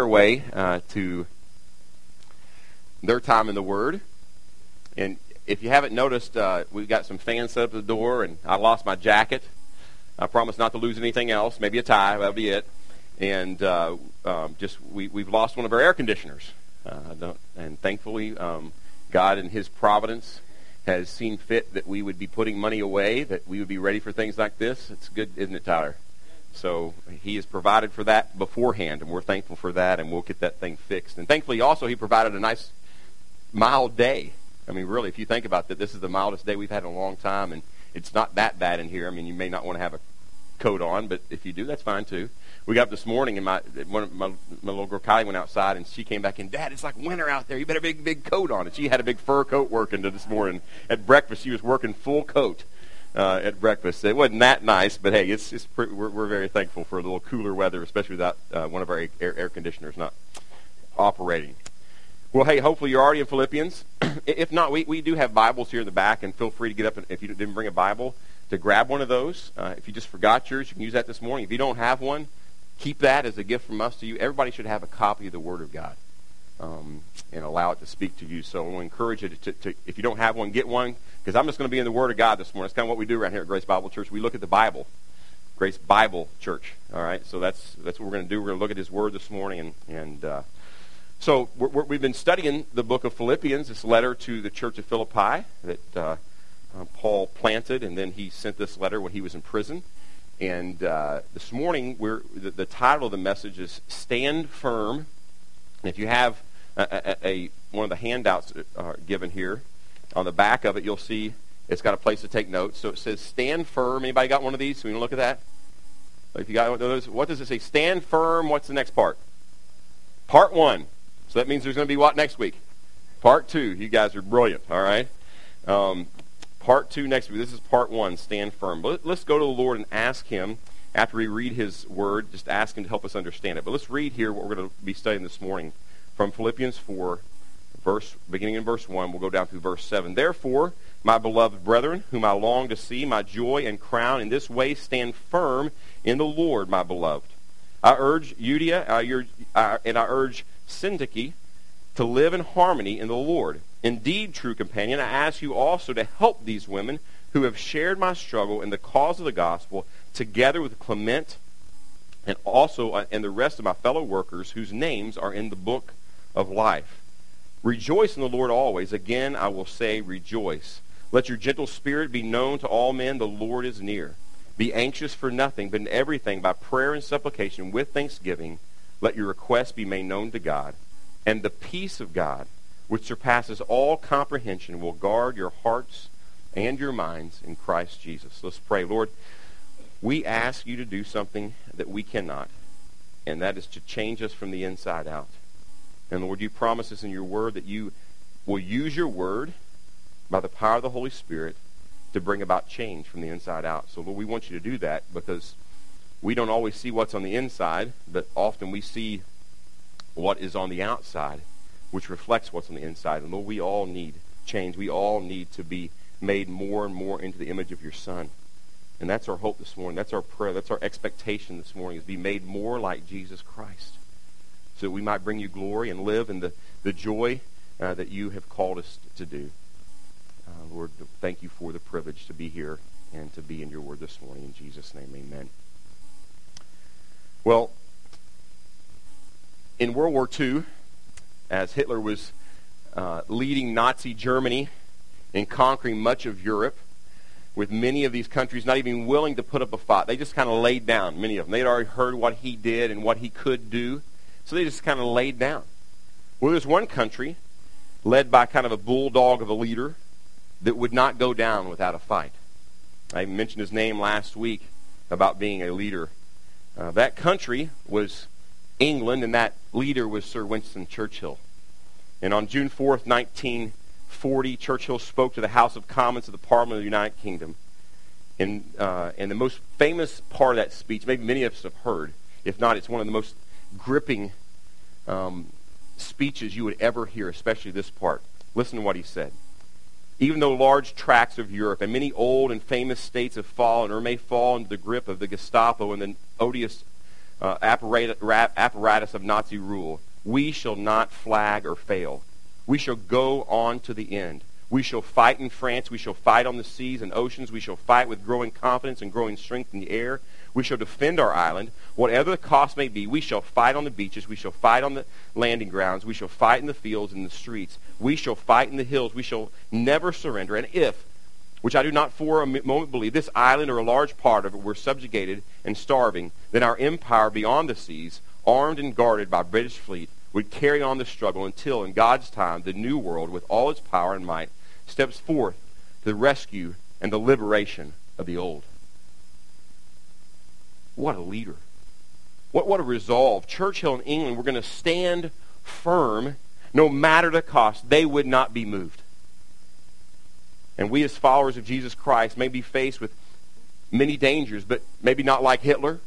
their way uh, to their time in the Word. And if you haven't noticed, uh, we've got some fans set up at the door, and I lost my jacket. I promise not to lose anything else. Maybe a tie. That'll be it. And uh, um, just we, we've lost one of our air conditioners. Uh, and thankfully, um, God in His providence has seen fit that we would be putting money away, that we would be ready for things like this. It's good, isn't it, Tyler? So he has provided for that beforehand, and we're thankful for that, and we'll get that thing fixed. And thankfully, also, he provided a nice mild day. I mean, really, if you think about that, this is the mildest day we've had in a long time, and it's not that bad in here. I mean, you may not want to have a coat on, but if you do, that's fine too. We got up this morning, and my one of my, my little girl Kylie went outside, and she came back in. Dad, it's like winter out there. You better big big coat on. And she had a big fur coat working to this morning. At breakfast, she was working full coat uh, at breakfast. It wasn't that nice, but hey, it's, it's pretty, we're, we're very thankful for a little cooler weather, especially without uh, one of our air, air conditioners not operating. Well, hey, hopefully you're already in Philippians. if not, we, we do have Bibles here in the back, and feel free to get up and, if you didn't bring a Bible to grab one of those. Uh, if you just forgot yours, you can use that this morning. If you don't have one, keep that as a gift from us to you. Everybody should have a copy of the Word of God um, and allow it to speak to you. So we'll encourage you to, to, to if you don't have one, get one because I'm just going to be in the Word of God this morning. That's kind of what we do around here at Grace Bible Church. We look at the Bible. Grace Bible Church. All right, so that's that's what we're going to do. We're going to look at His Word this morning, and and uh, so we have been studying the book of Philippians, this letter to the church of Philippi that uh, uh, Paul planted, and then he sent this letter when he was in prison. And uh, this morning, we're, the, the, title of the message is "Stand Firm." And if you have a, a, a one of the handouts uh, given here, on the back of it, you'll see it's got a place to take notes. So it says stand firm. Anybody got one of these? So we can look at that. If you got those, what does it say? Stand firm. What's the next part? Part one. So that means there's going to be what next week? Part two. You guys are brilliant. All right. Um, part two next week. This is part one. Stand firm. But let's go to the Lord and ask Him after we read His Word. Just ask Him to help us understand it. But let's read here what we're going to be studying this morning from Philippians four, verse beginning in verse 1 we'll go down through verse 7 therefore my beloved brethren whom i long to see my joy and crown in this way stand firm in the lord my beloved. I urge euodia uh, and i urge syntyche to live in harmony in the lord. Indeed true companion i ask you also to help these women who have shared my struggle in the cause of the gospel together with clement and also uh, and the rest of my fellow workers whose names are in the book of life Rejoice in the Lord always. Again, I will say, rejoice. Let your gentle spirit be known to all men. The Lord is near. Be anxious for nothing, but in everything, by prayer and supplication, with thanksgiving, let your requests be made known to God. And the peace of God, which surpasses all comprehension, will guard your hearts and your minds in Christ Jesus. Let's pray. Lord, we ask you to do something that we cannot, and that is to change us from the inside out. And Lord, you promise us in your word that you will use your word by the power of the Holy Spirit to bring about change from the inside out. So, Lord, we want you to do that because we don't always see what's on the inside, but often we see what is on the outside, which reflects what's on the inside. And Lord, we all need change. We all need to be made more and more into the image of your Son. And that's our hope this morning. That's our prayer. That's our expectation this morning is be made more like Jesus Christ so that we might bring you glory and live in the, the joy uh, that you have called us to do. Uh, Lord, thank you for the privilege to be here and to be in your word this morning. In Jesus' name, amen. Well, in World War II, as Hitler was uh, leading Nazi Germany in conquering much of Europe, with many of these countries not even willing to put up a fight. They just kind of laid down, many of them. They'd already heard what he did and what he could do. So they just kind of laid down. Well, there's one country led by kind of a bulldog of a leader that would not go down without a fight. I mentioned his name last week about being a leader. Uh, that country was England, and that leader was Sir Winston Churchill. And on June 4th, 1940, Churchill spoke to the House of Commons of the Parliament of the United Kingdom. And, uh, and the most famous part of that speech, maybe many of us have heard, if not, it's one of the most gripping um, speeches you would ever hear, especially this part. Listen to what he said. Even though large tracts of Europe and many old and famous states have fallen or may fall into the grip of the Gestapo and the odious uh, apparatus of Nazi rule, we shall not flag or fail. We shall go on to the end. We shall fight in France. We shall fight on the seas and oceans. We shall fight with growing confidence and growing strength in the air. We shall defend our island. Whatever the cost may be, we shall fight on the beaches. We shall fight on the landing grounds. We shall fight in the fields and the streets. We shall fight in the hills. We shall never surrender. And if, which I do not for a moment believe, this island or a large part of it were subjugated and starving, then our empire beyond the seas, armed and guarded by British fleet, would carry on the struggle until, in God's time, the new world, with all its power and might, steps forth to the rescue and the liberation of the old. What a leader. What, what a resolve. Churchill in England were going to stand firm no matter the cost. They would not be moved. And we as followers of Jesus Christ may be faced with many dangers, but maybe not like Hitler,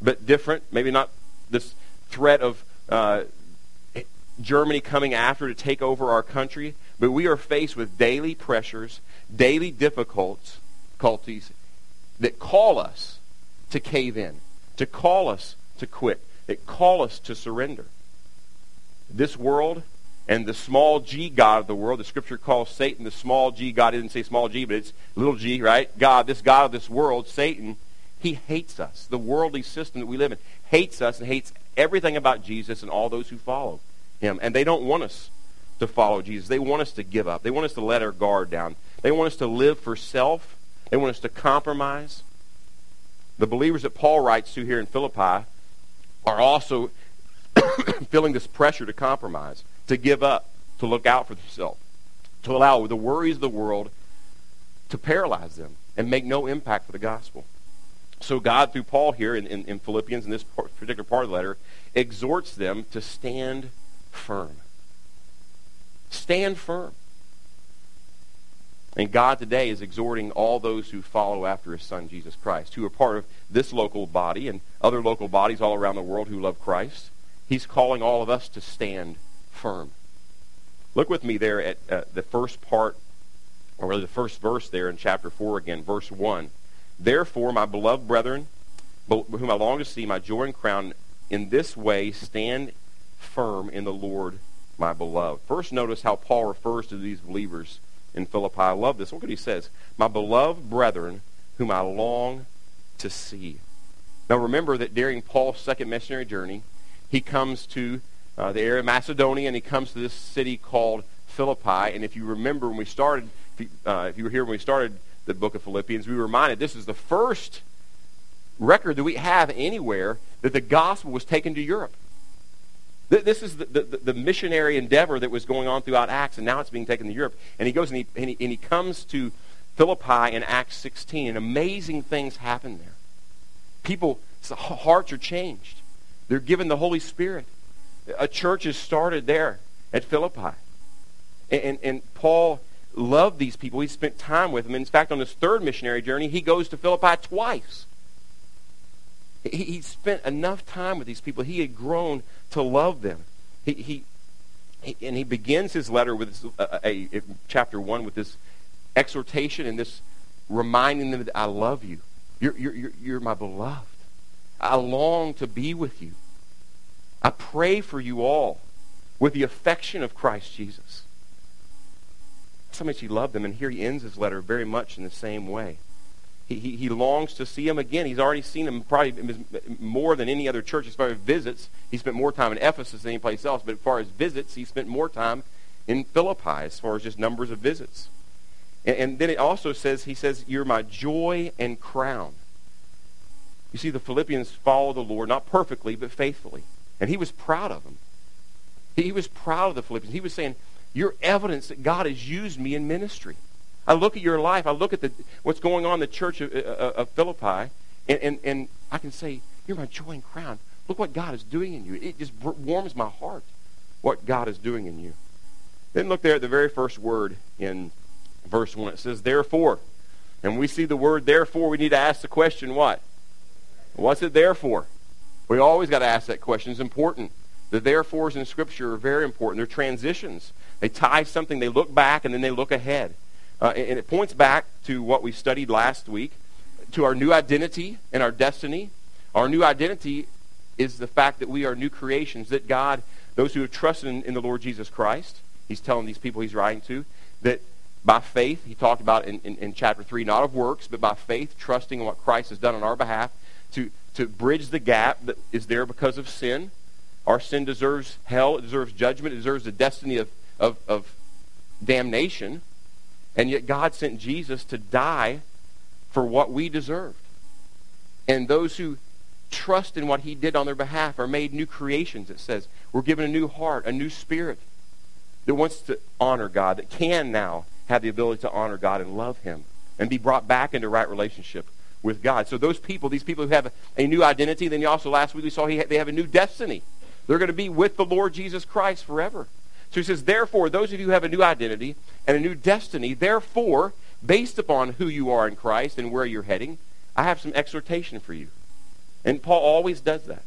but different. Maybe not this threat of uh, Germany coming after to take over our country, but we are faced with daily pressures, daily difficulties that call us to cave in, to call us to quit, that call us to surrender. This world and the small g God of the world, the scripture calls Satan the small g God. It didn't say small g, but it's little g, right? God, this God of this world, Satan, he hates us. The worldly system that we live in hates us and hates everything about Jesus and all those who follow him. And they don't want us to follow Jesus. They want us to give up. They want us to let our guard down. They want us to live for self. They want us to compromise. The believers that Paul writes to here in Philippi are also feeling this pressure to compromise, to give up, to look out for themselves, to allow the worries of the world to paralyze them and make no impact for the gospel. So God, through Paul here in, in, in Philippians, in this particular part of the letter, exhorts them to stand firm. Stand firm. And God today is exhorting all those who follow after his son, Jesus Christ, who are part of this local body and other local bodies all around the world who love Christ. He's calling all of us to stand firm. Look with me there at uh, the first part, or really the first verse there in chapter 4 again, verse 1. Therefore, my beloved brethren, whom I long to see, my joy and crown, in this way stand firm in the Lord, my beloved. First, notice how Paul refers to these believers in Philippi. I love this. Look what he says. My beloved brethren, whom I long to see. Now, remember that during Paul's second missionary journey, he comes to uh, the area of Macedonia and he comes to this city called Philippi. And if you remember when we started, if you, uh, if you were here when we started the book of Philippians, we were reminded this is the first record that we have anywhere that the gospel was taken to Europe. This is the, the, the, missionary endeavor that was going on throughout Acts, and now it's being taken to Europe. And he goes and he, and he, and he comes to Philippi in Acts 16, and amazing things happen there. People's hearts are changed. They're given the Holy Spirit. A church is started there at Philippi. And, and, and Paul loved these people. He spent time with them. In fact, on his third missionary journey, he goes to Philippi twice. He, spent enough time with these people. He had grown to love them. He, he, he and he begins his letter with this, uh, a, a, chapter one with this exhortation and this reminding them that I love you. You're, you're, you're my beloved. I long to be with you. I pray for you all with the affection of Christ Jesus. That's how much he loved them. And here he ends his letter very much in the same way. He, he, longs to see him again. He's already seen him probably more than any other church as far as visits. He spent more time in Ephesus than any place else. But as far as visits, he spent more time in Philippi as far as just numbers of visits. And, and then it also says, he says, you're my joy and crown. You see, the Philippians follow the Lord, not perfectly, but faithfully. And he was proud of them. He was proud of the Philippians. He was saying, you're evidence that God has used me in ministry. I look at your life. I look at the, what's going on in the church of, uh, of Philippi, and, and, and I can say, You're my joy and crown. Look what God is doing in you. It just warms my heart what God is doing in you. Then look there at the very first word in verse 1. It says, Therefore. And we see the word therefore, we need to ask the question, what? What's it there for? We always got to ask that question. It's important. The therefores in Scripture are very important. They're transitions. They tie something, they look back, and then they look ahead. Uh, and it points back to what we studied last week, to our new identity and our destiny. Our new identity is the fact that we are new creations, that God, those who have trusted in, in the Lord Jesus Christ, he's telling these people he's writing to, that by faith, he talked about in, in, in, chapter 3, not of works, but by faith, trusting in what Christ has done on our behalf to, to bridge the gap that is there because of sin. Our sin deserves hell, it deserves judgment, it deserves the destiny of, of, of damnation. And yet God sent Jesus to die for what we deserved. And those who trust in what he did on their behalf are made new creations, it says. We're given a new heart, a new spirit that wants to honor God, that can now have the ability to honor God and love him and be brought back into right relationship with God. So those people, these people who have a new identity, then you also last week we saw he, they have a new destiny. They're going to be with the Lord Jesus Christ forever. So he says, therefore, those of you who have a new identity and a new destiny, therefore, based upon who you are in Christ and where you're heading, I have some exhortation for you. And Paul always does that.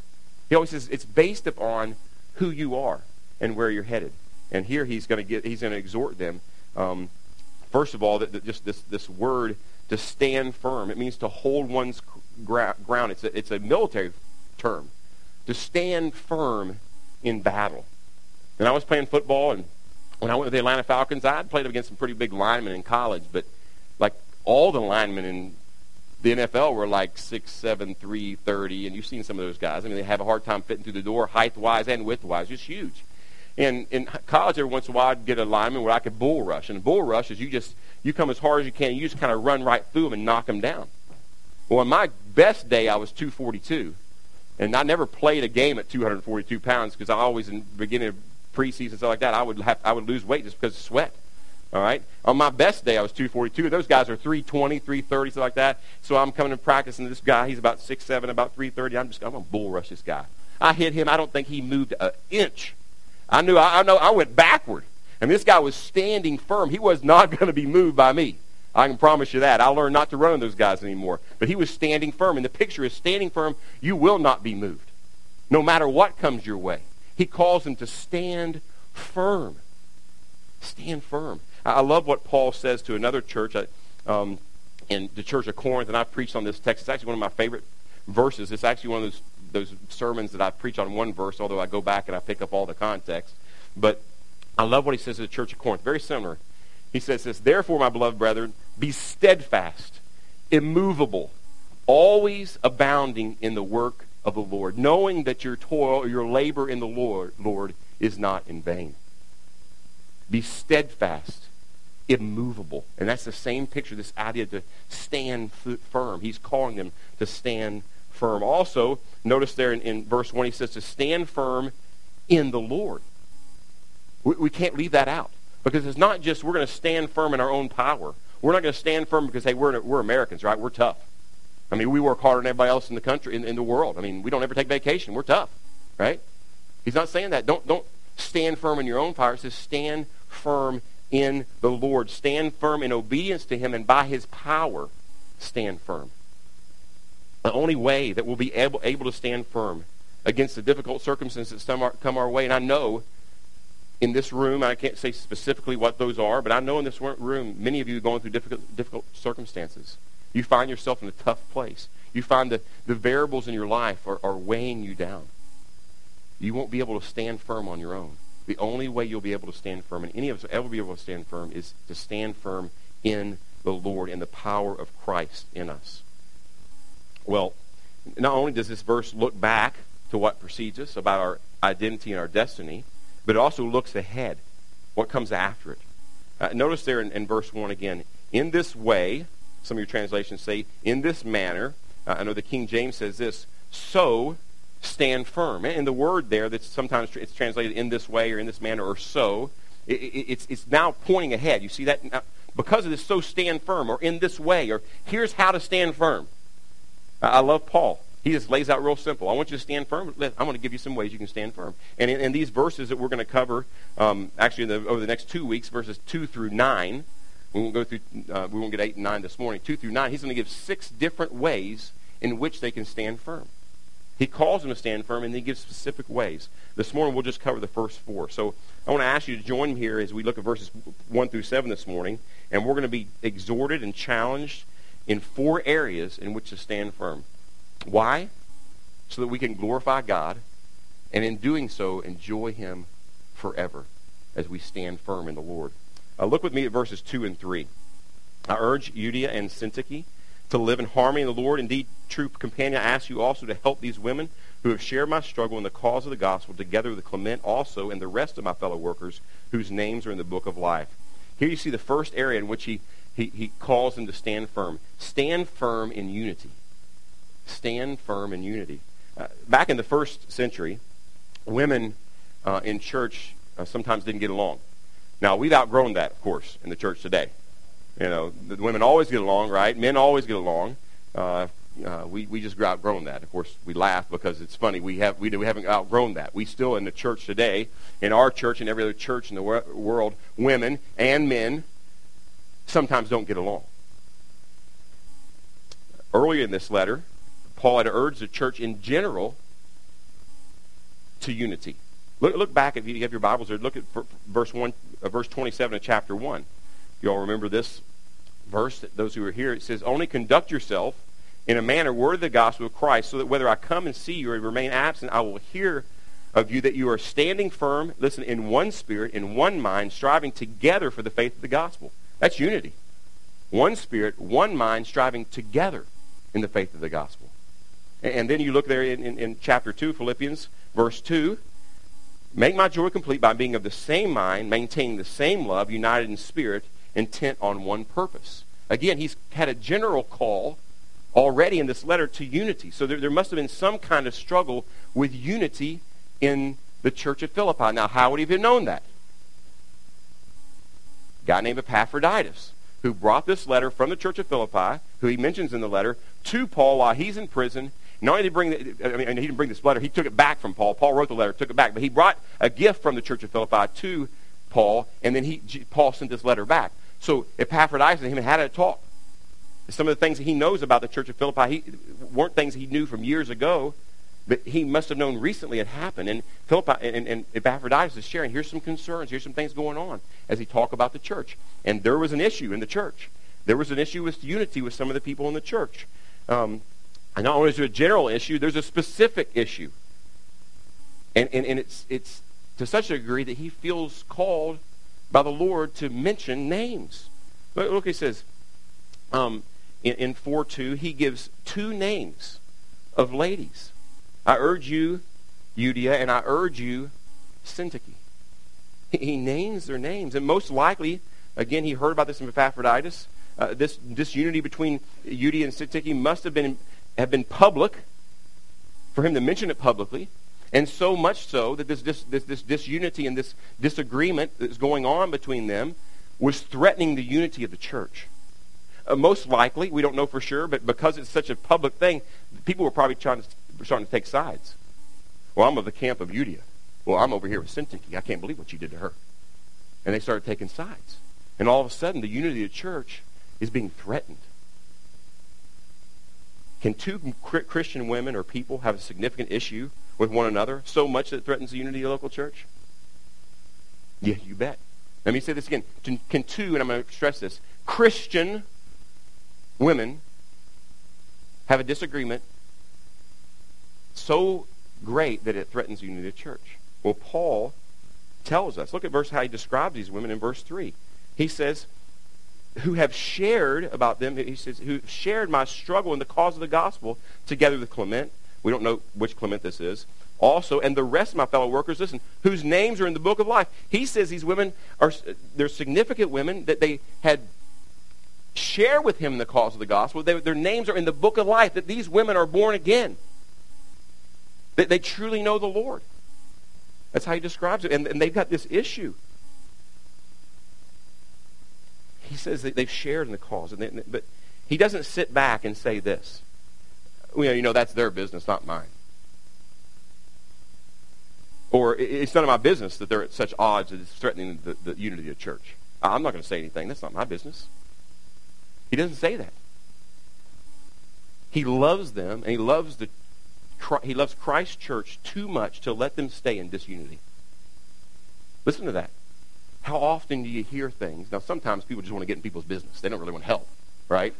He always says it's based upon who you are and where you're headed. And here he's going to get he's going to exhort them. Um, first of all, that, that, just this this word to stand firm. It means to hold one's gra- ground. It's a, it's a military term. To stand firm in battle. And I was playing football, and when I went to the Atlanta Falcons, I had played against some pretty big linemen in college, but like all the linemen in the NFL were like six, seven, three, thirty, and you've seen some of those guys. I mean, they have a hard time fitting through the door, height wise and width wise, just huge. And in college, every once in a while, I'd get a lineman where I could bull rush, and a bull rush is you just you come as hard as you can, you just kind of run right through them and knock them down. Well, on my best day, I was 242, and I never played a game at 242 pounds because I always in the beginning of preseason stuff like that, I would have I would lose weight just because of sweat. All right. On my best day, I was 242. Those guys are 320, 330, something like that. So I'm coming to practice, and this guy, he's about six seven, about 330. I'm just, I'm gonna bull rush this guy. I hit him. I don't think he moved an inch. I knew. I, I know. I went backward, and this guy was standing firm. He was not going to be moved by me. I can promise you that. I learned not to run on those guys anymore. But he was standing firm, and the picture is standing firm. You will not be moved, no matter what comes your way. He calls them to stand firm. Stand firm. I love what Paul says to another church um, in the church of Corinth, and I've preached on this text. It's actually one of my favorite verses. It's actually one of those, those sermons that I preach on one verse, although I go back and I pick up all the context. But I love what he says to the church of Corinth. Very similar. He says this, Therefore, my beloved brethren, be steadfast, immovable, always abounding in the work of the Lord, knowing that your toil or your labor in the Lord, Lord is not in vain. Be steadfast, immovable. And that's the same picture, this idea to stand firm. He's calling them to stand firm. Also, notice there in, in verse 1, he says to stand firm in the Lord. We, we can't leave that out. Because it's not just we're going to stand firm in our own power. We're not going to stand firm because, hey, we're, we're Americans, right? We're tough. I mean, we work harder than everybody else in the country, in, in the world. I mean, we don't ever take vacation. We're tough, right? He's not saying that. Don't, don't stand firm in your own power. It says stand firm in the Lord. Stand firm in obedience to him, and by his power, stand firm. The only way that we'll be able, able to stand firm against the difficult circumstances that come our way, and I know in this room, I can't say specifically what those are, but I know in this room, many of you are going through difficult, difficult circumstances. You find yourself in a tough place. You find that the variables in your life are, are weighing you down. You won't be able to stand firm on your own. The only way you'll be able to stand firm, and any of us will ever be able to stand firm, is to stand firm in the Lord and the power of Christ in us. Well, not only does this verse look back to what precedes us about our identity and our destiny, but it also looks ahead, what comes after it. Uh, notice there in, in, verse 1 again, in this way, some of your translations say, in this manner, uh, I know the King James says this, so stand firm. And the word there that's sometimes it's translated in this way or in this manner or so, it, it, it's, it's now pointing ahead. You see that? Now, because of this, so stand firm or in this way or here's how to stand firm. I love Paul. He just lays out real simple. I want you to stand firm. I'm going to give you some ways you can stand firm. And in, in these verses that we're going to cover, um, actually the, over the next two weeks, verses 2 through 9, we won't go through, uh, we won't get 8 and 9 this morning, 2 through 9, he's going to give six different ways in which they can stand firm. He calls them to stand firm, and he gives specific ways. This morning, we'll just cover the first four. So I want to ask you to join me here as we look at verses 1 through 7 this morning, and we're going to be exhorted and challenged in four areas in which to stand firm. Why? so that we can glorify God and in doing so enjoy Him forever as we stand firm in the Lord. Uh, look with me at verses 2 and 3. I urge Euodia and Syntyche to live in harmony in the Lord. Indeed, true companion, I ask you also to help these women who have shared my struggle in the cause of the gospel, together with Clement also and the rest of my fellow workers whose names are in the book of life. Here you see the first area in which he, he, he calls them to stand firm. Stand firm in unity. Stand firm in unity. Uh, back in the first century, women uh, in church uh, sometimes didn't get along. Now, we've outgrown that, of course, in the church today. You know, the women always get along, right? Men always get along. Uh, uh, we, we just outgrown that. Of course, we laugh because it's funny. We, have, we, we haven't outgrown that. We still, in the church today, in our church and every other church in the wor- world, women and men sometimes don't get along. Earlier in this letter, Paul had urged the church in general to unity. Look, look back if you have your Bibles there. Look at verse one, uh, verse 27 of chapter one. You all remember this verse? Those who are here, it says, "Only conduct yourself in a manner worthy of the gospel of Christ, so that whether I come and see you or remain absent, I will hear of you that you are standing firm. Listen, in one spirit, in one mind, striving together for the faith of the gospel. That's unity. One spirit, one mind, striving together in the faith of the gospel. And then you look there in, in, in chapter 2, Philippians, verse 2. Make my joy complete by being of the same mind, maintaining the same love, united in spirit, intent on one purpose. Again, he's had a general call already in this letter to unity. So there, there must have been some kind of struggle with unity in the church at Philippi. Now, how would he have known that? A guy named Epaphroditus, who brought this letter from the church of Philippi, who he mentions in the letter, to Paul while he's in prison, not only did he bring, the, I mean, he didn't bring this letter, he took it back from Paul. Paul wrote the letter, took it back, but he brought a gift from the church of Philippi to Paul, and then he, Paul sent this letter back. So Epaphroditus and him had a talk. Some of the things that he knows about the church of Philippi he, weren't things he knew from years ago, but he must have known recently it happened. And Philippi and, and Epaphroditus is sharing, here's some concerns, here's some things going on as he talk about the church. And there was an issue in the church. There was an issue with unity with some of the people in the church. Um, and not only is there a general issue, there's a specific issue. And, and, and it's, it's to such a degree that he feels called by the Lord to mention names. Look, look he says um, in, in 4 2, he gives two names of ladies. I urge you, Euodia, and I urge you, Syntyche. He, names their names. And most likely, again, he heard about this in Epaphroditus. Uh, this disunity between Euodia and Syntyche must have been have been public, for him to mention it publicly, and so much so that this, this, this, this disunity and this disagreement that's going on between them was threatening the unity of the church. Uh, most likely, we don't know for sure, but because it's such a public thing, people were probably trying to, starting to take sides. Well, I'm of the camp of Euodia. Well, I'm over here with Syntyche. I can't believe what you did to her. And they started taking sides. And all of a sudden, the unity of the church is being threatened. Can two Christian women or people have a significant issue with one another so much that it threatens the unity of the local church? Yeah, you bet. Let me say this again. Can two, and I'm going to stress this, Christian women have a disagreement so great that it threatens the unity of the church? Well, Paul tells us. Look at verse how he describes these women in verse 3. He says, who have shared about them, he says, who shared my struggle in the cause of the gospel together with Clement. We don't know which Clement this is. Also, and the rest of my fellow workers, listen, whose names are in the book of life. He says these women are, they're significant women that they had share with him the cause of the gospel. They, their names are in the book of life, that these women are born again. That they truly know the Lord. That's how he describes it. And, and they've got this issue he says that they've shared in the cause. They, but he doesn't sit back and say this. Well, you know, that's their business, not mine. Or it's none of my business that they're at such odds that it's threatening the, the unity of the church. I'm not going to say anything. That's not my business. He doesn't say that. He loves them, and he loves the he loves Christ's church too much to let them stay in disunity. Listen to that. How often do you hear things? Now, sometimes people just want to get in people's business. They don't really want to help, right?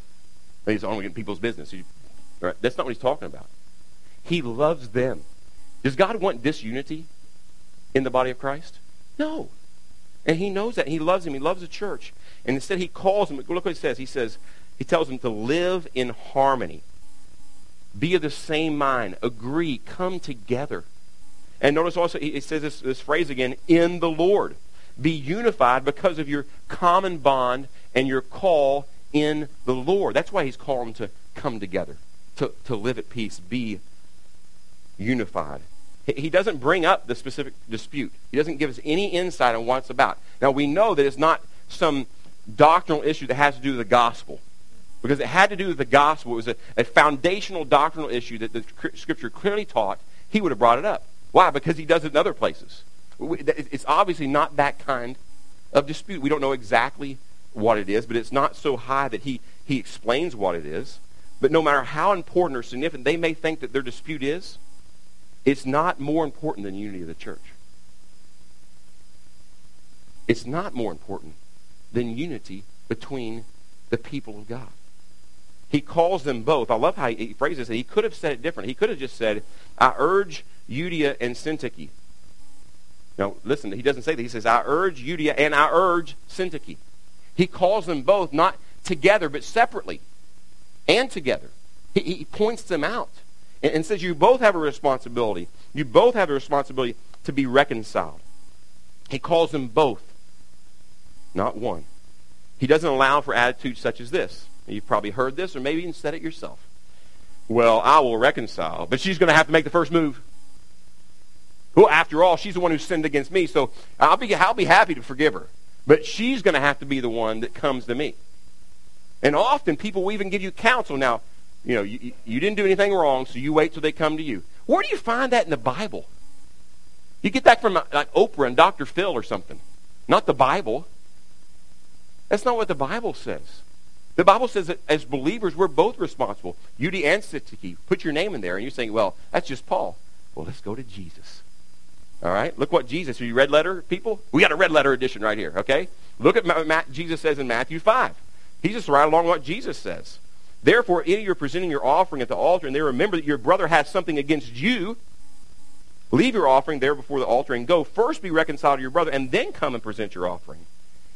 They just want to get in people's business. Right? That's not what he's talking about. He loves them. Does God want disunity in the body of Christ? No. And he knows that. He loves him. He loves the church. And instead he calls them, look what he says. He says, he tells them to live in harmony. Be of the same mind. Agree. Come together. And notice also, he says this, this phrase again, in the Lord. Be unified because of your common bond and your call in the Lord. That's why he's calling them to come together, to, to live at peace, be unified. He doesn't bring up the specific dispute. He doesn't give us any insight on what it's about. Now, we know that it's not some doctrinal issue that has to do with the gospel. Because it had to do with the gospel. It was a, a foundational doctrinal issue that the scripture clearly taught. He would have brought it up. Why? Because he does it in other places. It's obviously not that kind of dispute. We don't know exactly what it is, but it's not so high that he, he explains what it is. But no matter how important or significant they may think that their dispute is, it's not more important than unity of the church. It's not more important than unity between the people of God. He calls them both. I love how he phrases it. He could have said it different. He could have just said, I urge Euodia and Syntyche. Now, listen, he doesn't say that. He says, I urge Euodia and I urge Syntyche. He calls them both not together, but separately and together. He, he points them out and, and says, You both have a responsibility. You both have a responsibility to be reconciled. He calls them both, not one. He doesn't allow for attitudes such as this. You've probably heard this, or maybe even said it yourself. Well, I will reconcile, but she's going to have to make the first move. Well, after all, she's the one who sinned against me, so I'll be, I'll be happy to forgive her. But she's going to have to be the one that comes to me. And often people will even give you counsel. Now, you know, you, you didn't do anything wrong, so you wait till they come to you. Where do you find that in the Bible? You get that from uh, like Oprah and Dr. Phil or something, not the Bible. That's not what the Bible says. The Bible says that as believers, we're both responsible. Euodia and Syntyche, put your name in there, and you're saying, well, that's just Paul. Well, let's go to Jesus. All right? Look what Jesus, are you red letter people? We got a red letter edition right here, okay? Look at what Jesus says in Matthew 5. He's just right along what Jesus says. Therefore, if you're presenting your offering at the altar, and they remember that your brother has something against you, leave your offering there before the altar and go. First be reconciled to your brother, and then come and present your offering.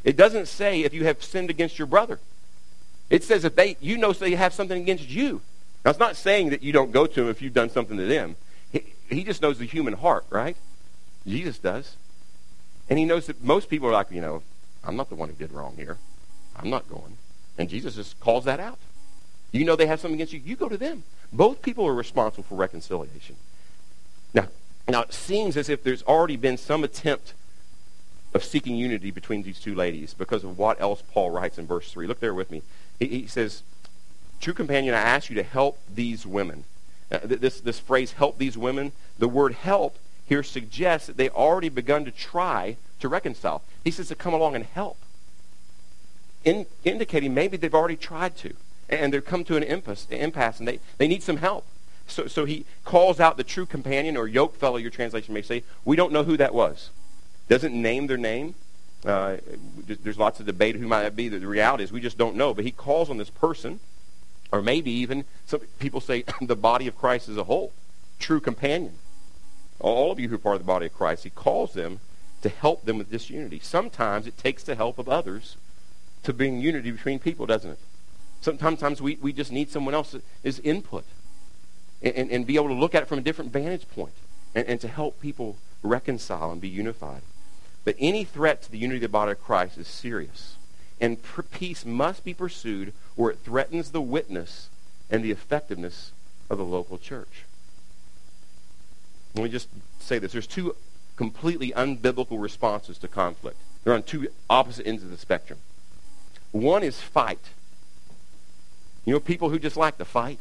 It doesn't say if you have sinned against your brother. It says if they, you know, so they have something against you. Now, it's not saying that you don't go to them if you've done something to them. He, he just knows the human heart, right? Jesus does. And he knows that most people are like, you know, I'm not the one who did wrong here. I'm not going. And Jesus just calls that out. You know they have something against you, you go to them. Both people are responsible for reconciliation. Now, now it seems as if there's already been some attempt of seeking unity between these two ladies because of what else Paul writes in verse 3. Look there with me. He, he says, True companion, I ask you to help these women. Uh, this, this phrase, help these women, the word help here suggests that they already begun to try to reconcile. He says to come along and help, in, indicating maybe they've already tried to and they've come to an impasse, an impasse and they, they need some help. So, so he calls out the true companion or yoke fellow, your translation may say. We don't know who that was. Doesn't name their name. Uh, there's lots of debate who might that be. The reality is we just don't know. But he calls on this person, or maybe even some people say the body of Christ as a whole, true companion. All of you who are part of the body of Christ, he calls them to help them with this unity. Sometimes it takes the help of others to bring unity between people, doesn't it? Sometimes we, we just need someone else's input and, and, and, be able to look at it from a different vantage point and, and to help people reconcile and be unified. But any threat to the unity of the body of Christ is serious. And peace must be pursued where it threatens the witness and the effectiveness of the local church. Let me just say this. There's two completely unbiblical responses to conflict. They're on two opposite ends of the spectrum. One is fight. You know, people who just like to fight.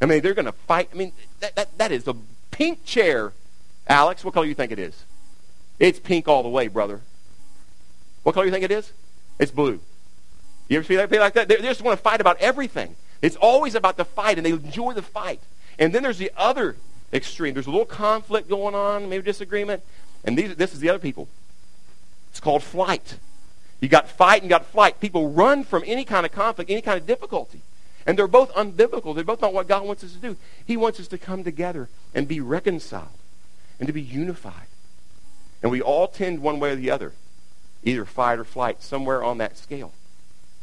I mean, they're going to fight. I mean, that, that, that is a pink chair. Alex, what color you think it is? It's pink all the way, brother. What color you think it is? It's blue. You ever see that like that? They, they just want to fight about everything. It's always about the fight, and they enjoy the fight. And then there's the other extreme. There's a little conflict going on, maybe disagreement, and these, this is the other people. It's called flight. You got fight and got flight. People run from any kind of conflict, any kind of difficulty. And they're both unbiblical. They're both not what God wants us to do. He wants us to come together and be reconciled and to be unified. And we all tend one way or the other, either fight or flight, somewhere on that scale.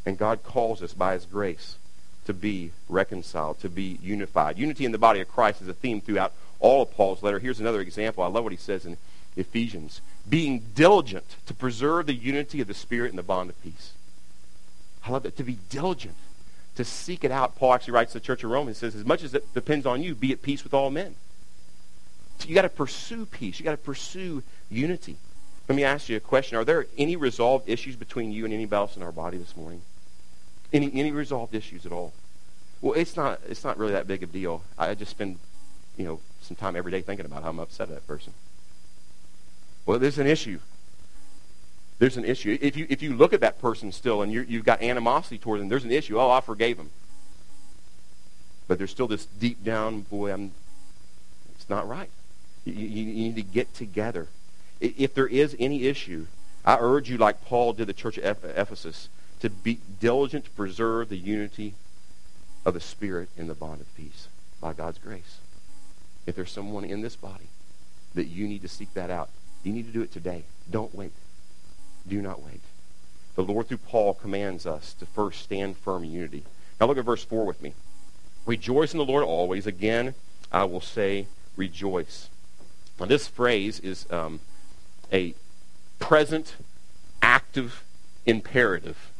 And God calls us by his grace to be reconciled, to be unified. Unity in the body of Christ is a theme throughout all of Paul's letter. Here's another example. I love what he says in Ephesians. Being diligent to preserve the unity of the Spirit in the bond of peace. I love that. To be diligent, to seek it out. Paul actually writes to the church of Rome and says, as much as it depends on you, be at peace with all men. You got to pursue peace. You got to pursue unity. Let me ask you a question. Are there any resolved issues between you and anybody else in our body this morning? Any, any resolved issues at all? Well, it's not, it's not really that big of a deal. I just spend, you know, some time every day thinking about how I'm upset at that person. Well, there's an issue. There's an issue. If you, if you look at that person still and you you've got animosity toward them, there's an issue. Oh, I forgave him. But there's still this deep down, boy, I'm, it's not right. You, you, you need to get together. If there is any issue, I urge you, like Paul did the church of Ephesus, to be diligent to preserve the unity of the Spirit in the bond of peace by God's grace. If there's someone in this body that you need to seek that out, you need to do it today. Don't wait. Do not wait. The Lord, through Paul, commands us to first stand firm in unity. Now look at verse 4 with me. Rejoice in the Lord always. Again, I will say rejoice. Now, this phrase is um, a present active imperative.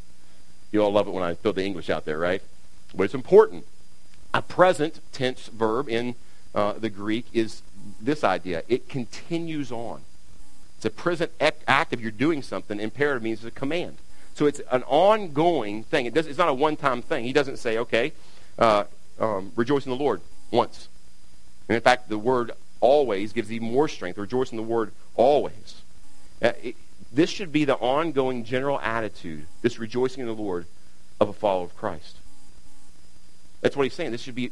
You all love it when I throw the English out there, right? But it's important. A present tense verb in uh, the Greek is this idea. It continues on. It's a present act of you're doing something. Imperative means a command. So it's an ongoing thing. It does, it's not a one-time thing. He doesn't say, okay, uh, um, rejoice in the Lord once. And in fact, the word always gives even more strength. Rejoice in the word always. Uh, it, this should be the ongoing general attitude, this rejoicing in the Lord, of a follower of Christ. That's what he's saying. This should be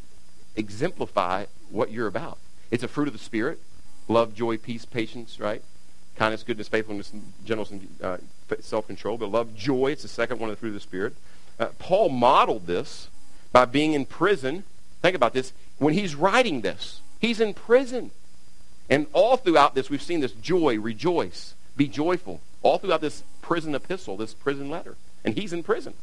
exemplify what you're about. It's a fruit of the Spirit. Love, joy, peace, patience, right? Kindness, goodness, faithfulness, gentleness, and uh, self-control. But love, joy, it's the second one of the fruit of the Spirit. Uh, Paul modeled this by being in prison. Think about this. When he's writing this, he's in prison. And all throughout this, we've seen this joy, rejoice, be joyful. All throughout this prison epistle, this prison letter. And he's in prison.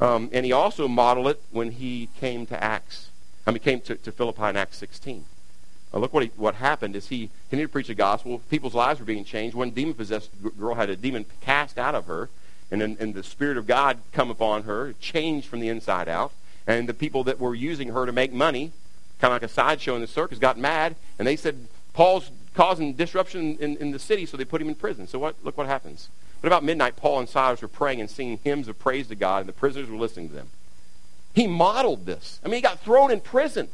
Um, and he also modeled it when he came to Acts. I mean, came to, to Philippi in Acts 16. Uh, look what, he, what happened is he continued to preach the gospel. People's lives were being changed. One demon-possessed girl had a demon cast out of her, and, then, and the Spirit of God come upon her, changed from the inside out. And the people that were using her to make money, kind of like a sideshow in the circus, got mad, and they said, Paul's causing disruption in, in the city, so they put him in prison. So what, look what happens. But about midnight, Paul and Silas were praying and singing hymns of praise to God, and the prisoners were listening to them. He modeled this. I mean, he got thrown in prison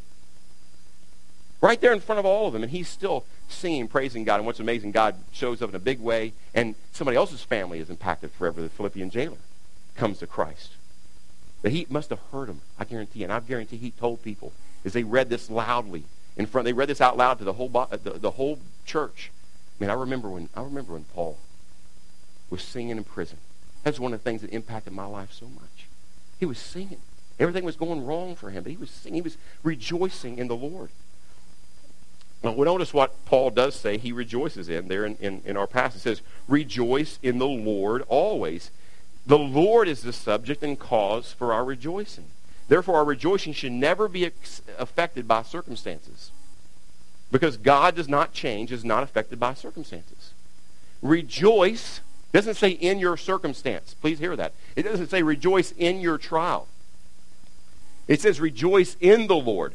right there in front of all of them, and he's still singing, praising God. And what's amazing, God shows up in a big way, and somebody else's family is impacted forever. The Philippian jailer comes to Christ. The heat must have hurt him, I guarantee. And I guarantee he told people as they read this loudly in front. They read this out loud to the whole the, the whole church. I mean, I remember when I remember when Paul was singing in prison. That's one of the things that impacted my life so much. He was singing. Everything was going wrong for him, but he was singing. He was rejoicing in the Lord. Now, we notice what Paul does say he rejoices in there in, in, in our passage. It says, Rejoice in the Lord always. The Lord is the subject and cause for our rejoicing. Therefore, our rejoicing should never be ex- affected by circumstances. Because God does not change, is not affected by circumstances. Rejoice doesn't say in your circumstance. Please hear that. It doesn't say rejoice in your trial. It says rejoice in the Lord.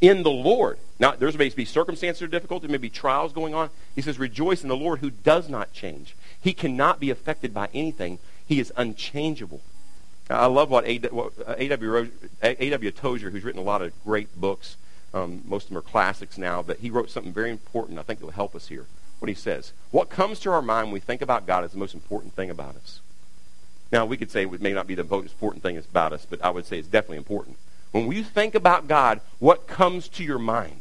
In the Lord. Now, there's may be circumstances that are difficult. There may be trials going on. He says rejoice in the Lord who does not change. He cannot be affected by anything. He is unchangeable. I love what A.W. A.W. Tozer, who's written a lot of great books, um, most of them are classics now, but he wrote something very important I think that will help us here. What he says, what comes to our mind when we think about God is the most important thing about us. Now, we could say it may not be the most important thing about us, but I would say it's definitely important. When we think about God, what comes to your mind?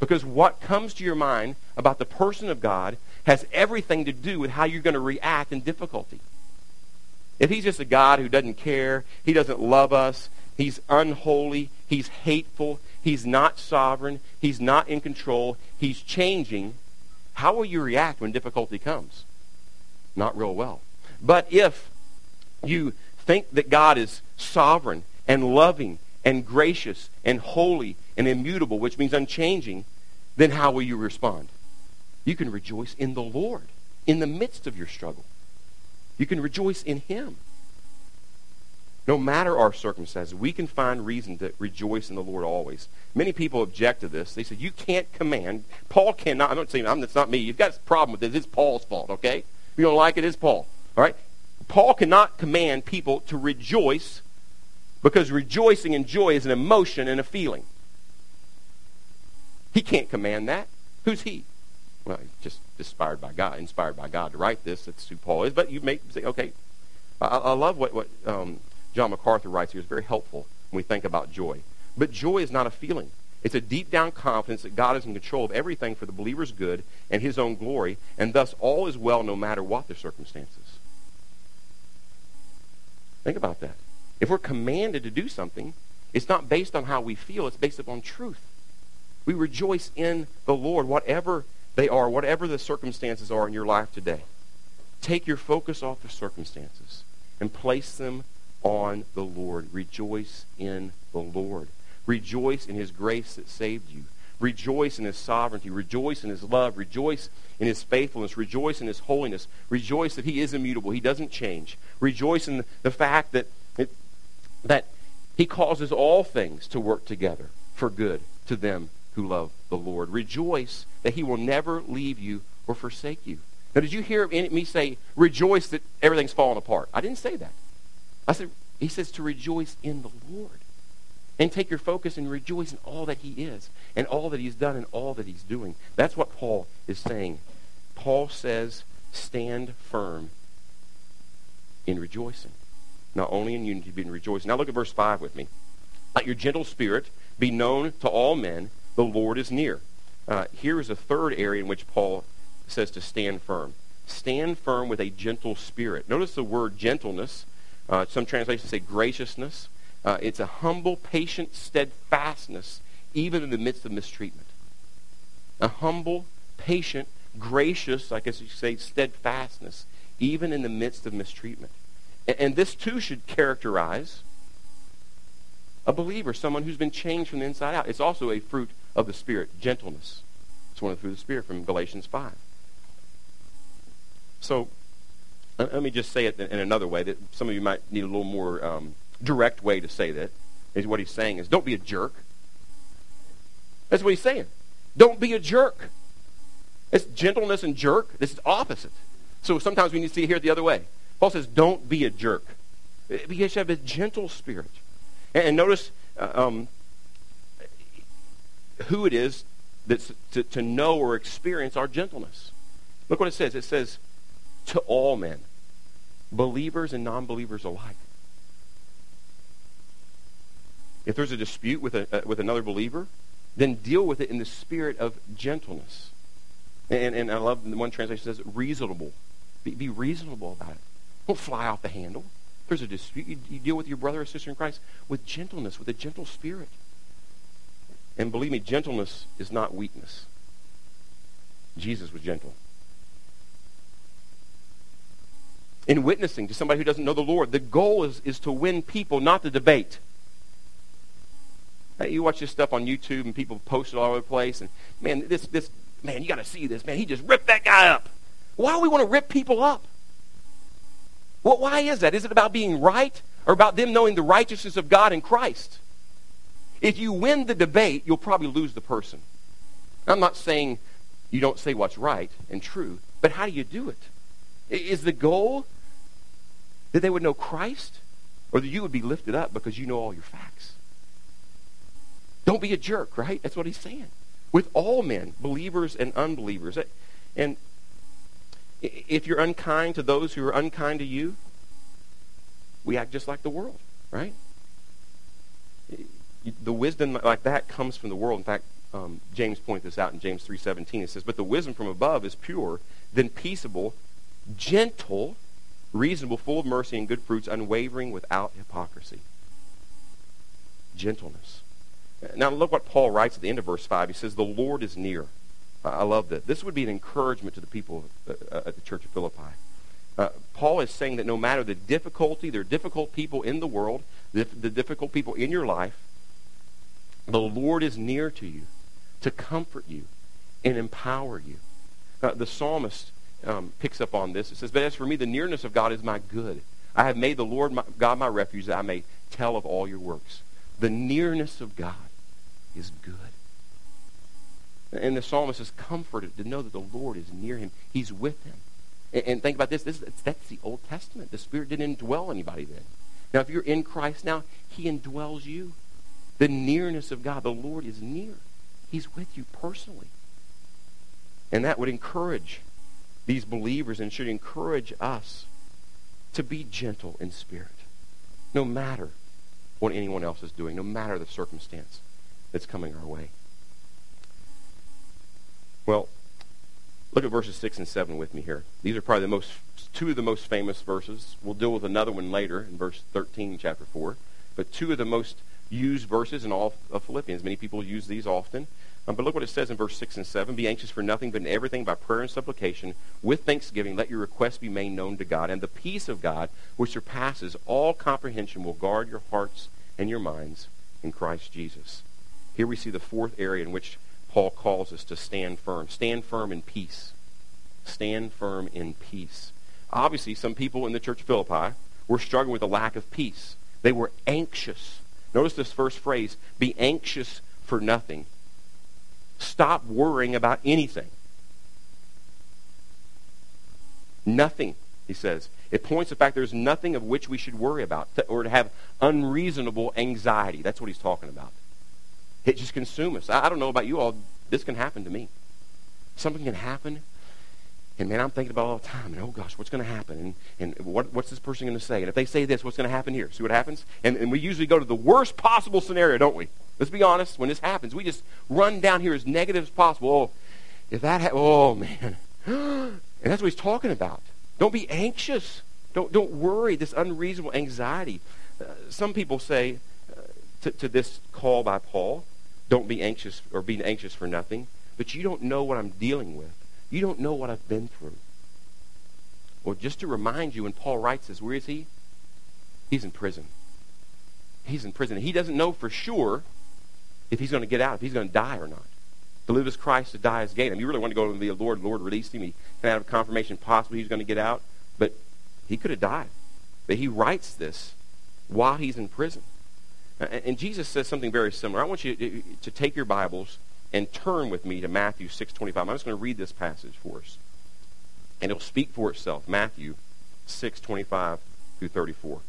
Because what comes to your mind about the person of God has everything to do with how you're going to react in difficulty. If he's just a God who doesn't care, he doesn't love us, He's unholy. He's hateful. He's not sovereign. He's not in control. He's changing. How will you react when difficulty comes? Not real well. But if you think that God is sovereign and loving and gracious and holy and immutable, which means unchanging, then how will you respond? You can rejoice in the Lord in the midst of your struggle. You can rejoice in Him. No matter our circumstances, we can find reason to rejoice in the Lord always. Many people object to this. They say, you can't command. Paul cannot. I'm not saying I'm, that's not me. You've got a problem with this. It's Paul's fault, okay? If you don't like it, it's Paul. All right? Paul cannot command people to rejoice because rejoicing and joy is an emotion and a feeling. He can't command that. Who's he? Well, just inspired by God, inspired by God to write this. That's who Paul is. But you may say, okay, I, I love what, what um, John MacArthur writes here is very helpful when we think about joy. But joy is not a feeling. It's a deep down confidence that God is in control of everything for the believer's good and his own glory, and thus all is well no matter what the circumstances. Think about that. If we're commanded to do something, it's not based on how we feel, it's based upon truth. We rejoice in the Lord, whatever they are, whatever the circumstances are in your life today. Take your focus off the circumstances and place them on the Lord. Rejoice in the Lord. Rejoice in his grace that saved you. Rejoice in his sovereignty. Rejoice in his love. Rejoice in his faithfulness. Rejoice in his holiness. Rejoice that he is immutable. He doesn't change. Rejoice in the fact that, it, that he causes all things to work together for good to them who love the Lord. Rejoice that he will never leave you or forsake you. Now, did you hear me say, rejoice that everything's falling apart? I didn't say that. I said, he says to rejoice in the Lord. And take your focus and rejoice in all that he is and all that he's done and all that he's doing. That's what Paul is saying. Paul says, stand firm in rejoicing. Not only in unity, but in rejoicing. Now look at verse 5 with me. Let your gentle spirit be known to all men. The Lord is near. Uh, here is a third area in which Paul says to stand firm. Stand firm with a gentle spirit. Notice the word gentleness. Uh, some translations say graciousness. Uh, it's a humble, patient steadfastness, even in the midst of mistreatment. A humble, patient, gracious, I guess you say, steadfastness, even in the midst of mistreatment. And, and this too should characterize a believer, someone who's been changed from the inside out. It's also a fruit of the Spirit, gentleness. It's one of the fruit of the Spirit from Galatians 5. So, let me just say it in another way that some of you might need a little more um, direct way to say that. Is what he's saying is don't be a jerk. That's what he's saying. Don't be a jerk. It's gentleness and jerk. This is opposite. So sometimes we need to see it here the other way. Paul says, don't be a jerk. Because you have a gentle spirit. And, notice uh, um, who it is that's to, to know or experience our gentleness. Look what it says. It says, to all men, believers and non believers alike. If there's a dispute with, a, uh, with another believer, then deal with it in the spirit of gentleness. And, and I love one translation says reasonable. Be, be reasonable about it. Don't fly off the handle. If there's a dispute, you, you deal with your brother or sister in Christ with gentleness, with a gentle spirit. And believe me, gentleness is not weakness. Jesus was gentle. In witnessing to somebody who doesn't know the Lord, the goal is, is to win people, not to debate. Hey, you watch this stuff on YouTube and people post it all over the place, and man, this this man, you got to see this man. He just ripped that guy up. Why do we want to rip people up? Well, why is that? Is it about being right or about them knowing the righteousness of God in Christ? If you win the debate, you'll probably lose the person. I'm not saying you don't say what's right and true, but how do you do it? Is the goal that they would know Christ or that you would be lifted up because you know all your facts? Don't be a jerk, right? That's what he's saying. With all men, believers and unbelievers. And if you're unkind to those who are unkind to you, we act just like the world, right? The wisdom like that comes from the world. In fact, um, James points this out in James 3.17. It says, But the wisdom from above is pure, then peaceable, gentle, reasonable, full of mercy and good fruits, unwavering, without hypocrisy. gentleness. Now look what Paul writes at the end of verse 5. He says, The Lord is near. I love that. This would be an encouragement to the people at the church of Philippi. Uh, Paul is saying that no matter the difficulty, there are difficult people in the world, the, the difficult people in your life, the Lord is near to you to comfort you and empower you. Uh, the psalmist um, picks up on this. It says, But as for me, the nearness of God is my good. I have made the Lord my, God my refuge that I may tell of all your works. The nearness of God is good. And the psalmist is comforted to know that the Lord is near him. He's with him. And, and think about this. this that's the Old Testament. The Spirit didn't indwell anybody then. Now, if you're in Christ now, he indwells you. The nearness of God. The Lord is near. He's with you personally. And that would encourage these believers and should encourage us to be gentle in spirit, no matter what anyone else is doing, no matter the circumstance that's coming our way. Well, look at verses 6 and 7 with me here. These are probably the most two of the most famous verses. We'll deal with another one later in verse 13, chapter 4. But two of the most used verses in all of Philippians. Many people use these often. Um, but look what it says in verse 6 and 7. Be anxious for nothing, but in everything by prayer and supplication, with thanksgiving, let your requests be made known to God. And the peace of God, which surpasses all comprehension, will guard your hearts and your minds in Christ Jesus. Here we see the fourth area in which Paul calls us to stand firm. Stand firm in peace. Stand firm in peace. Obviously, some people in the church of Philippi were struggling with a lack of peace. They were anxious. Notice this first phrase be anxious for nothing. Stop worrying about anything. Nothing, he says. It points to the fact there's nothing of which we should worry about or to have unreasonable anxiety. That's what he's talking about. It just consumes us. I don't know about you all. This can happen to me. Something can happen, and man, I'm thinking about all the time. And oh gosh, what's going to happen? And, and what, what's this person going to say? And if they say this, what's going to happen here? See what happens? And, and we usually go to the worst possible scenario, don't we? Let's be honest. When this happens, we just run down here as negative as possible. Oh, if that, ha- oh man, and that's what he's talking about. Don't be anxious. Don't don't worry. This unreasonable anxiety. Uh, some people say uh, to, to this call by Paul, "Don't be anxious or be anxious for nothing." But you don't know what I'm dealing with. You don't know what I've been through. Well, just to remind you, when Paul writes this, where is he? He's in prison. He's in prison. He doesn't know for sure if he's going to get out, if he's going to die or not. To live as Christ, to die as gain. I mean, you really want to go to the Lord. The Lord released him. He can have confirmation possibly he's going to get out. But he could have died. But he writes this while he's in prison. And Jesus says something very similar. I want you to take your Bibles and turn with me to Matthew 6.25. I'm just going to read this passage for us. And it'll speak for itself. Matthew 6.25 through 34.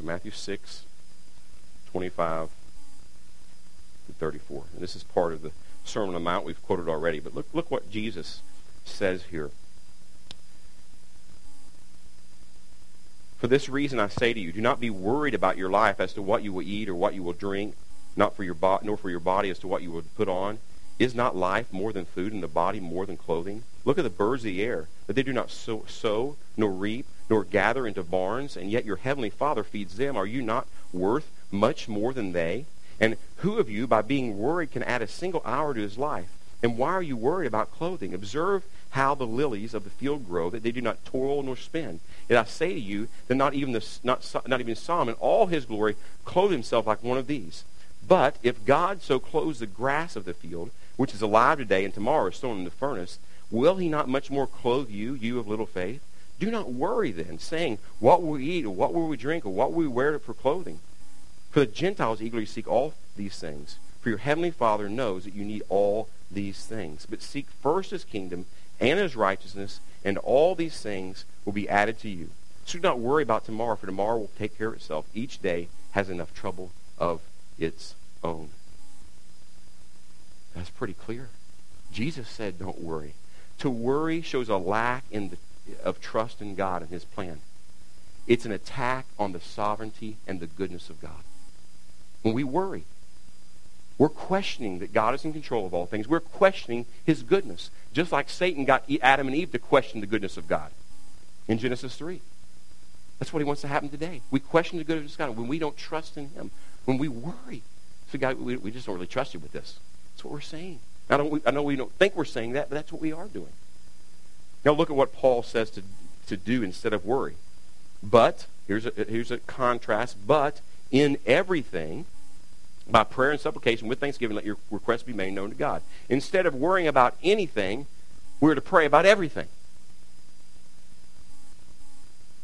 Matthew 6, 25 to 34. And this is part of the Sermon on the Mount we've quoted already. But look, look what Jesus says here. For this reason I say to you, do not be worried about your life as to what you will eat or what you will drink, not for your bo- nor for your body as to what you will put on. Is not life more than food, and the body more than clothing? Look at the birds of the air, that they do not sow, sow, nor reap, nor gather into barns, and yet your heavenly Father feeds them. Are you not worth much more than they? And who of you, by being worried, can add a single hour to his life? And why are you worried about clothing? Observe how the lilies of the field grow, that they do not toil nor spin. Yet I say to you that not even, the, not, not even Solomon, all his glory, clothed himself like one of these. But if God so clothes the grass of the field, which is alive today and tomorrow is thrown in the furnace, will he not much more clothe you, you of little faith? Do not worry then, saying, What will we eat, or what will we drink, or what will we wear for clothing? For the Gentiles eagerly seek all these things. For your heavenly Father knows that you need all these things. But seek first his kingdom and his righteousness, and all these things will be added to you. So do not worry about tomorrow, for tomorrow will take care of itself. Each day has enough trouble of its own. That's pretty clear. Jesus said, don't worry. To worry shows a lack in the, of trust in God and his plan. It's an attack on the sovereignty and the goodness of God. When we worry, we're questioning that God is in control of all things. We're questioning his goodness. Just like Satan got Adam and Eve to question the goodness of God. in Genesis 3. That's what he wants to happen today. We question the goodness of God when we don't trust in him, when we worry. So God, we, we just don't really trust you with this. That's what we're saying. I, don't, I know we don't think we're saying that, but that's what we are doing. Now look at what Paul says to, to do instead of worry. But, here's a, here's a contrast, but in everything, by prayer and supplication with thanksgiving, let your requests be made known to God. Instead of worrying about anything, we're to pray about everything.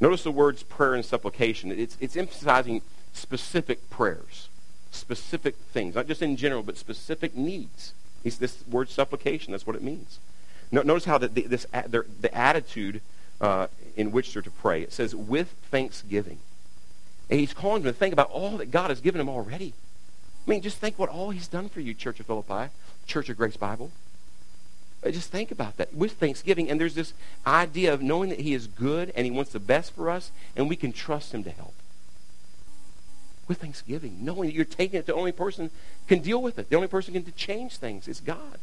Notice the words prayer and supplication. It's, it's emphasizing specific prayers, specific things, not just in general, but specific needs. It's this word supplication, that's what it means. Notice how the, the this, the attitude uh, in which they're to pray. It says, with thanksgiving. And he's calling them to think about all that God has given them already. I mean, just think what all he's done for you, Church of Philippi, Church of Grace Bible. Uh, just think about that with thanksgiving. And there's this idea of knowing that he is good and he wants the best for us, and we can trust him to help. With thanksgiving, knowing that you're taking it, the only person can deal with it. The only person can change things is God.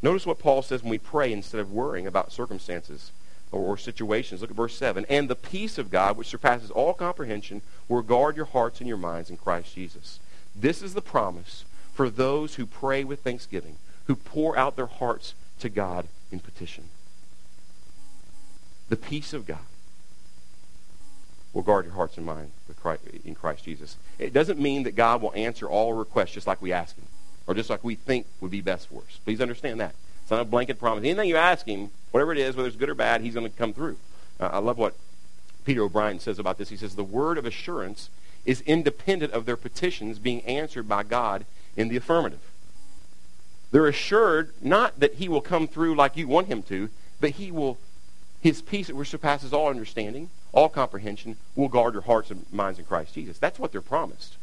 Notice what Paul says when we pray instead of worrying about circumstances or, or situations. Look at verse 7. And the peace of God, which surpasses all comprehension, will guard your hearts and your minds in Christ Jesus. This is the promise for those who pray with thanksgiving, who pour out their hearts to God in petition. The peace of God will guard your hearts and minds in Christ Jesus. It doesn't mean that God will answer all requests just like we ask Him, or just like we think would be best for us. Please understand that. It's not a blanket promise. Anything you ask him, whatever it is, whether it's good or bad, he's going to come through. Uh, I love what Peter O'Brien says about this. He says, The word of assurance is independent of their petitions being answered by God in the affirmative. They're assured not that he will come through like you want him to, but he will, his peace which surpasses all understanding, all comprehension, will guard your hearts and minds in Christ Jesus. That's what they're promised.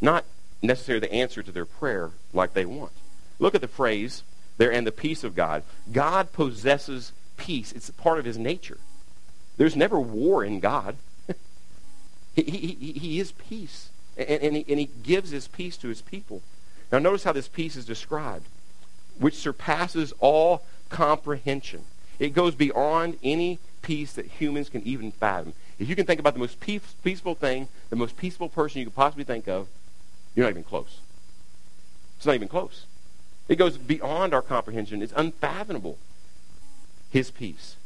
Not necessarily the answer to their prayer like they want. Look at the phrase, there and the peace of God. God possesses peace. It's part of his nature. There's never war in God. he, he, he is peace. And, and, he, and he gives his peace to his people. Now notice how this peace is described, which surpasses all comprehension. It goes beyond any peace that humans can even fathom. If you can think about the most peace, peaceful thing, the most peaceful person you could possibly think of, you're not even close. It's not even close. It goes beyond our comprehension. It's unfathomable. His peace.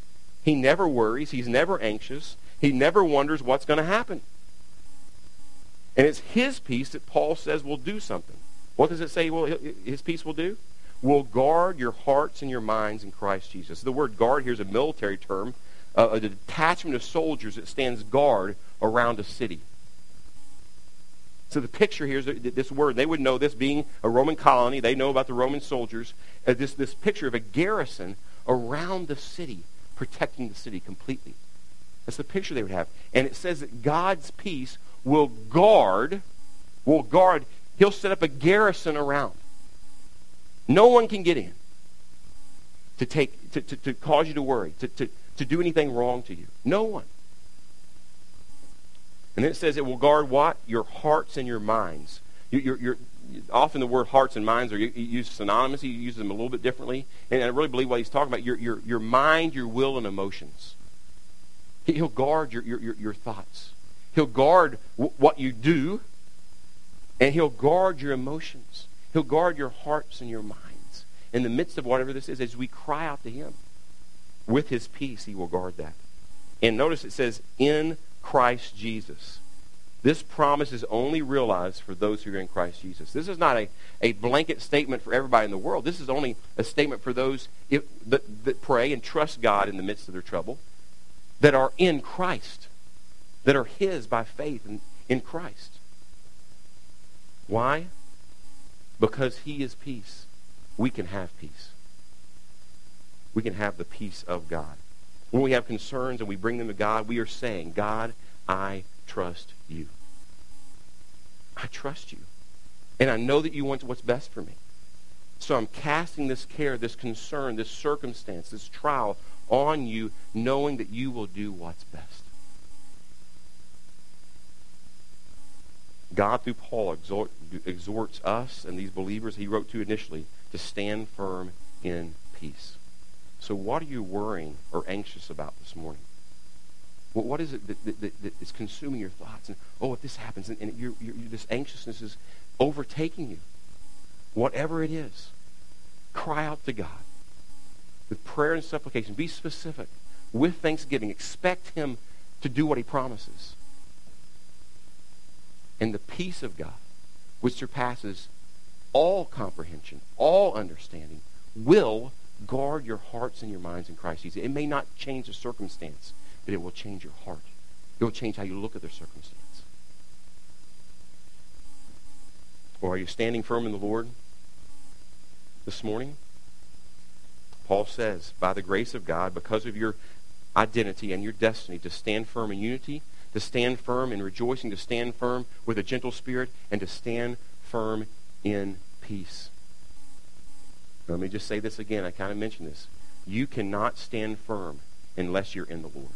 He never worries. He's never anxious. He never wonders what's going to happen. And it's his peace that Paul says will do something. What does it say well, his peace will do? Will guard your hearts and your minds in Christ Jesus. The word guard here is a military term, a detachment of soldiers that stands guard around a city. So the picture here is this word. They would know this being a Roman colony. They know about the Roman soldiers. Uh, this, this picture of a garrison around the city, protecting the city completely. That's the picture they would have. And it says that God's peace will guard, will guard. He'll set up a garrison around. No one can get in to take to, to, to cause you to worry, to, to, to do anything wrong to you. No one. And then it says it will guard what? Your hearts and your minds. Often the word hearts and minds are used synonymously. He uses them a little bit differently. And I really believe what he's talking about, your, your, your mind, your will, and emotions. He'll guard your, your, your thoughts. He'll guard w- what you do, and he'll guard your emotions. He'll guard your hearts and your minds. In the midst of whatever this is, as we cry out to him, with his peace, he will guard that. And notice it says, in Christ Jesus. This promise is only realized for those who are in Christ Jesus. This is not a, a blanket statement for everybody in the world. This is only a statement for those if, that, that pray and trust God in the midst of their trouble, that are in Christ, that are His by faith in, in Christ. Why? Because He is peace. We can have peace. We can have the peace of God. When we have concerns and we bring them to God, we are saying, God, I trust you. I trust you. And I know that you want what's best for me. So I'm casting this care, this concern, this circumstance, this trial on you, knowing that you will do what's best. God, through Paul, exhort, exhorts us and these believers he wrote to initially to stand firm in peace. So, what are you worrying or anxious about this morning? Well, what is it that, that, that, that is consuming your thoughts? And, oh, if this happens, and, and you're, you're, this anxiousness is overtaking you. Whatever it is, cry out to God with prayer and supplication. Be specific. With thanksgiving, expect Him to do what He promises. And the peace of God, which surpasses all comprehension, all understanding, will guard your hearts and your minds in Christ Jesus. It may not change the circumstance, but it will change your heart. It will change how you look at the circumstance. Or are you standing firm in the Lord this morning? Paul says, by the grace of God, because of your identity and your destiny, to stand firm in unity, to stand firm in rejoicing, to stand firm with a gentle spirit, and to stand firm in peace. Let me just say this again. I kind of mentioned this. You cannot stand firm unless you're in the Lord.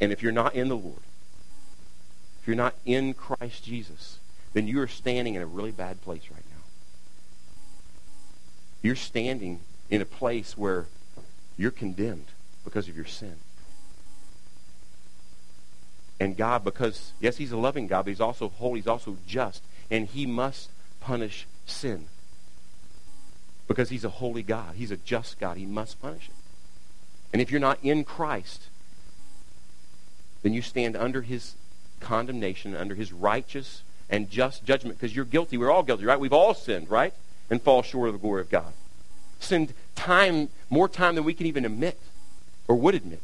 And if you're not in the Lord, if you're not in Christ Jesus, then you are standing in a really bad place right now. You're standing in a place where you're condemned because of your sin. And God, because, yes, He's a loving God, but He's also holy, He's also just, and He must punish sin. Because He's a holy God. He's a just God. He must punish it. And if you're not in Christ, then you stand under His condemnation, under His righteous and just judgment because you're guilty. We're all guilty, right? We've all sinned, right? And fall short of the glory of God. Sinned time, more time than we can even admit or would admit.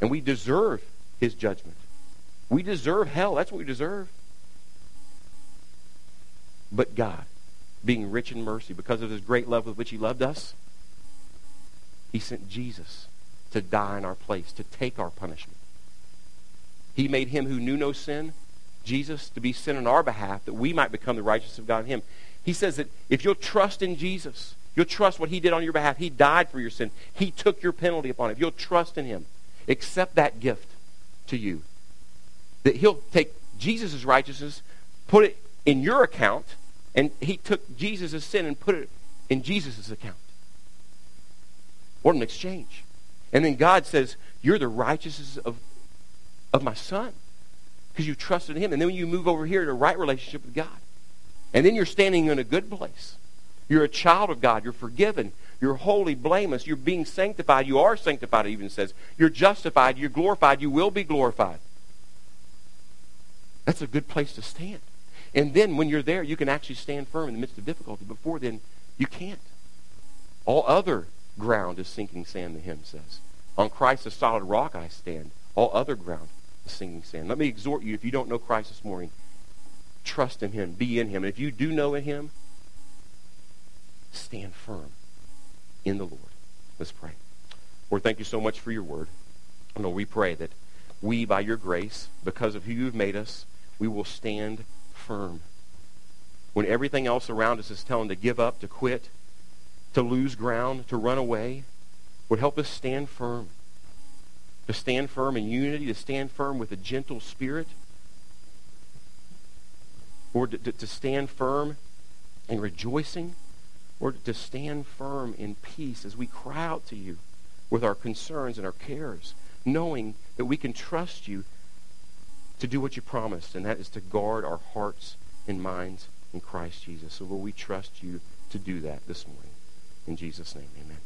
And we deserve his judgment. We deserve hell. That's what we deserve. But God, being rich in mercy, because of his great love with which he loved us, he sent Jesus to die in our place, to take our punishment. He made him who knew no sin, Jesus, to be sin on our behalf, that we might become the righteousness of God in him. He says that if you'll trust in Jesus, you'll trust what he did on your behalf. He died for your sin. He took your penalty upon it. If you'll trust in him, accept that gift to you. That he'll take Jesus' righteousness, put it in your account, and he took Jesus' sin and put it in Jesus' account. What an exchange. And then God says, You're the righteousness of of my son because you trusted him. And then when you move over here to a right relationship with God, and then you're standing in a good place. You're a child of God. You're forgiven. You're holy, blameless. You're being sanctified. You are sanctified, it even says. You're justified. You're glorified. You will be glorified. That's a good place to stand. And then when you're there, you can actually stand firm in the midst of difficulty. Before then, you can't. All other ground is sinking sand, the hymn says. On Christ, a solid rock, I stand. All other ground the sinking sand. Let me exhort you, if you don't know Christ this morning, trust in him, be in him. And if you do know in him, stand firm in the Lord. Let's pray. Lord, thank you so much for your word. And Lord, we pray that we, by your grace, because of who you've made us, we will stand firm. When everything else around us is telling to give up, to quit, to lose ground, to run away, would help us stand firm to stand firm in unity, to stand firm with a gentle spirit, or to, to, to stand firm in rejoicing, or to stand firm in peace as we cry out to you with our concerns and our cares, knowing that we can trust you to do what you promised, and that is to guard our hearts and minds in Christ Jesus. So, will we trust you to do that this morning? In Jesus' name, amen.